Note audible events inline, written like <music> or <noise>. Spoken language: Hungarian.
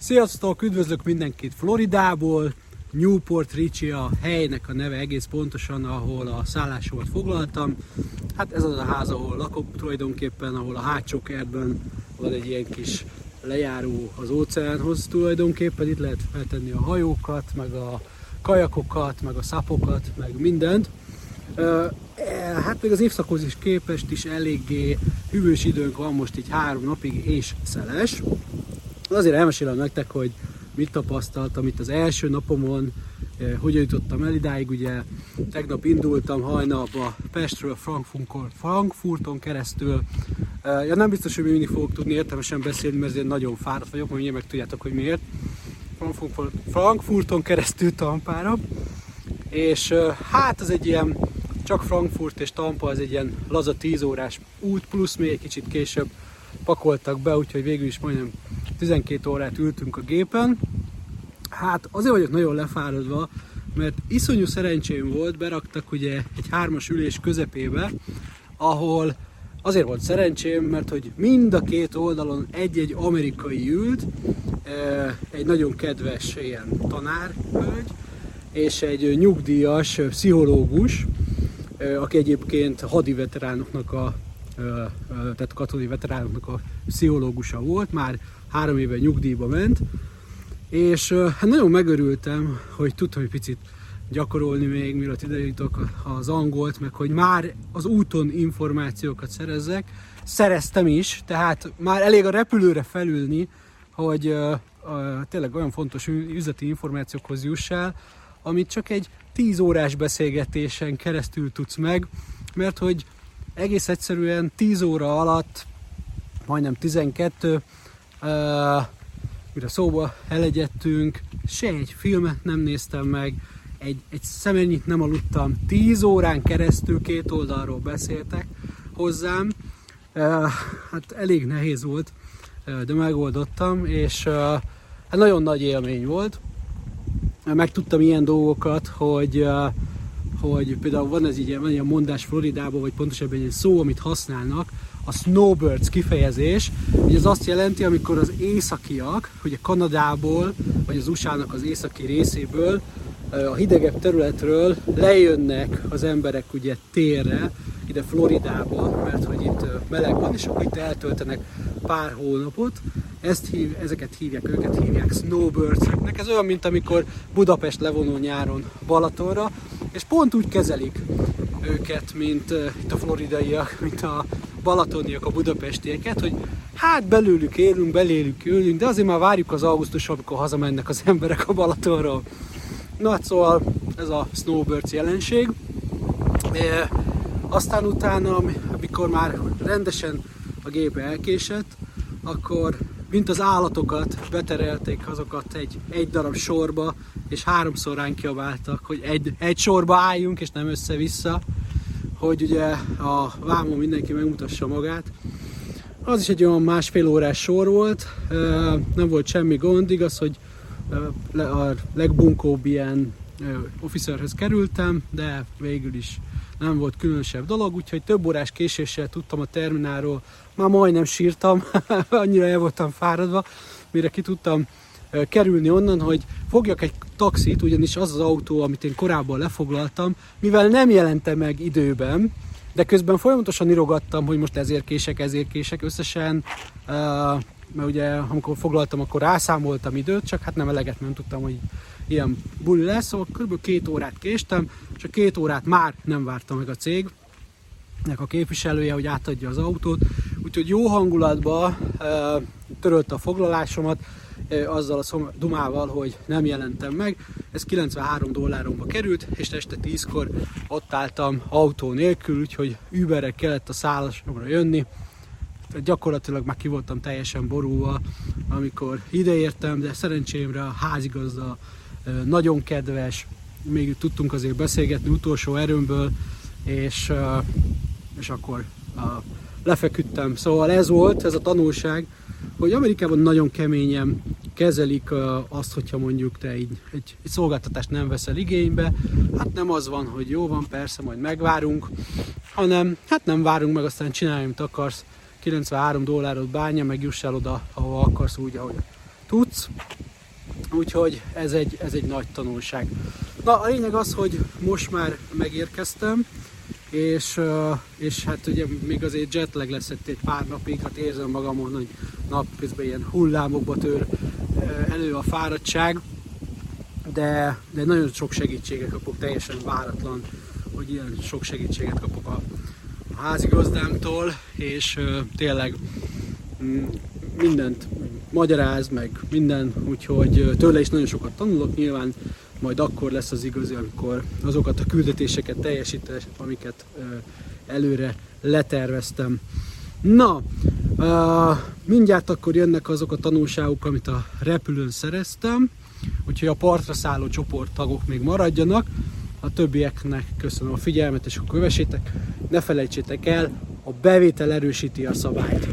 Sziasztok, üdvözlök mindenkit Floridából, Newport Richie a helynek a neve egész pontosan, ahol a szállásomat foglaltam. Hát ez az a ház, ahol lakok tulajdonképpen, ahol a hátsó kertben van egy ilyen kis lejáró az óceánhoz tulajdonképpen. Itt lehet feltenni a hajókat, meg a kajakokat, meg a szapokat, meg mindent. Hát még az évszakhoz is képest is eléggé hűvös időnk van most így három napig és szeles. Azért elmesélem nektek, hogy mit tapasztaltam itt az első napomon, eh, hogyan jutottam el idáig, ugye tegnap indultam hajnalba Pestről Frankfurton keresztül. Eh, ja, nem biztos, hogy mindig fogok tudni értelmesen beszélni, mert azért nagyon fáradt vagyok, majd meg tudjátok, hogy miért. Frankfurton keresztül Tampára, és eh, hát az egy ilyen, csak Frankfurt és Tampa, az egy ilyen laza 10 órás út, plusz még egy kicsit később pakoltak be, úgyhogy végül is majdnem 12 órát ültünk a gépen. Hát azért vagyok nagyon lefáradva, mert iszonyú szerencsém volt, beraktak ugye egy hármas ülés közepébe, ahol azért volt szerencsém, mert hogy mind a két oldalon egy-egy amerikai ült, egy nagyon kedves ilyen tanárhölgy, és egy nyugdíjas pszichológus, aki egyébként hadiveteránoknak a tehát katonai veteránoknak a pszichológusa volt, már három éve nyugdíjba ment, és hát nagyon megörültem, hogy tudtam egy picit gyakorolni még, mielőtt ide jutok az angolt, meg hogy már az úton információkat szerezzek. Szereztem is, tehát már elég a repülőre felülni, hogy uh, uh, tényleg olyan fontos üzleti információkhoz jussál, amit csak egy 10 órás beszélgetésen keresztül tudsz meg, mert hogy egész egyszerűen 10 óra alatt, majdnem 12, uh, mire szóba elegyedtünk, se egy filmet nem néztem meg, egy, egy szemennyit nem aludtam, 10 órán keresztül két oldalról beszéltek hozzám, hát elég nehéz volt, de megoldottam, és uh, hát nagyon nagy élmény volt. Megtudtam ilyen dolgokat, hogy uh, hogy például van ez így, van ilyen mondás Floridában, vagy pontosabban egy szó, amit használnak, a snowbirds kifejezés, hogy ez azt jelenti, amikor az északiak, a Kanadából, vagy az USA-nak az északi részéből, a hidegebb területről lejönnek az emberek ugye térre, ide Floridába, mert hogy itt meleg van, és akkor itt eltöltenek pár hónapot. Ezt hív, ezeket hívják, őket hívják snowbirds-eknek. Ez olyan, mint amikor Budapest levonul nyáron Balatonra, és pont úgy kezelik őket, mint uh, itt a floridaiak, mint a balatoniak, a budapestieket, hogy hát belőlük élünk, belélük ülünk, de azért már várjuk az augusztus, amikor hazamennek az emberek a Balatonról. Na hát szóval ez a snowbirds jelenség. E, aztán utána, amikor már rendesen a gép elkésett, akkor mint az állatokat beterelték azokat egy, egy darab sorba, és háromszor ránk kiabáltak, hogy egy, egy sorba álljunk, és nem össze-vissza, hogy ugye a vámon mindenki megmutassa magát. Az is egy olyan másfél órás sor volt, nem volt semmi gond, igaz, hogy a legbunkóbb ilyen officerhez kerültem, de végül is nem volt különösebb dolog, úgyhogy több órás késéssel tudtam a terminálról, már majdnem sírtam, <laughs> annyira el voltam fáradva, mire ki tudtam kerülni onnan, hogy fogjak egy taxit, ugyanis az az autó, amit én korábban lefoglaltam, mivel nem jelentem meg időben, de közben folyamatosan irogattam, hogy most ezért kések, ezért kések, összesen, mert ugye amikor foglaltam, akkor rászámoltam időt, csak hát nem eleget nem tudtam, hogy ilyen buli lesz, szóval kb. két órát késtem, és a két órát már nem várta meg a cég, nek a képviselője, hogy átadja az autót, úgyhogy jó hangulatban törölte a foglalásomat, azzal a dumával, hogy nem jelentem meg. Ez 93 dolláromba került, és este 10-kor ott álltam autó nélkül, úgyhogy Uberre kellett a szállásomra jönni. Tehát gyakorlatilag már ki voltam teljesen borulva, amikor ideértem, de szerencsémre a házigazda nagyon kedves, még tudtunk azért beszélgetni utolsó erőmből, és, és akkor lefeküdtem. Szóval ez volt, ez a tanulság, hogy Amerikában nagyon keményen kezelik azt, hogyha mondjuk te egy, egy, egy szolgáltatást nem veszel igénybe, hát nem az van, hogy jó van, persze, majd megvárunk, hanem hát nem várunk meg, aztán csinálj, amit akarsz, 93 dollárot bánja, meg juss el oda, ahova akarsz úgy, ahogy tudsz. Úgyhogy ez egy, ez egy nagy tanulság. Na, a lényeg az, hogy most már megérkeztem, és, és hát ugye még azért jetlag lesz egy pár napig, hát érzem magamon, hogy napközben ilyen hullámokba tör elő a fáradtság, de, de nagyon sok segítséget kapok, teljesen váratlan, hogy ilyen sok segítséget kapok a, a házigazdámtól, és tényleg mm, mindent magyaráz, meg minden, úgyhogy tőle is nagyon sokat tanulok, nyilván majd akkor lesz az igazi, amikor azokat a küldetéseket teljesítem, amiket előre leterveztem. Na, mindjárt akkor jönnek azok a tanulságok, amit a repülőn szereztem, úgyhogy a partra szálló csoporttagok még maradjanak, a többieknek köszönöm a figyelmet, és akkor kövessétek, ne felejtsétek el, a bevétel erősíti a szabályt.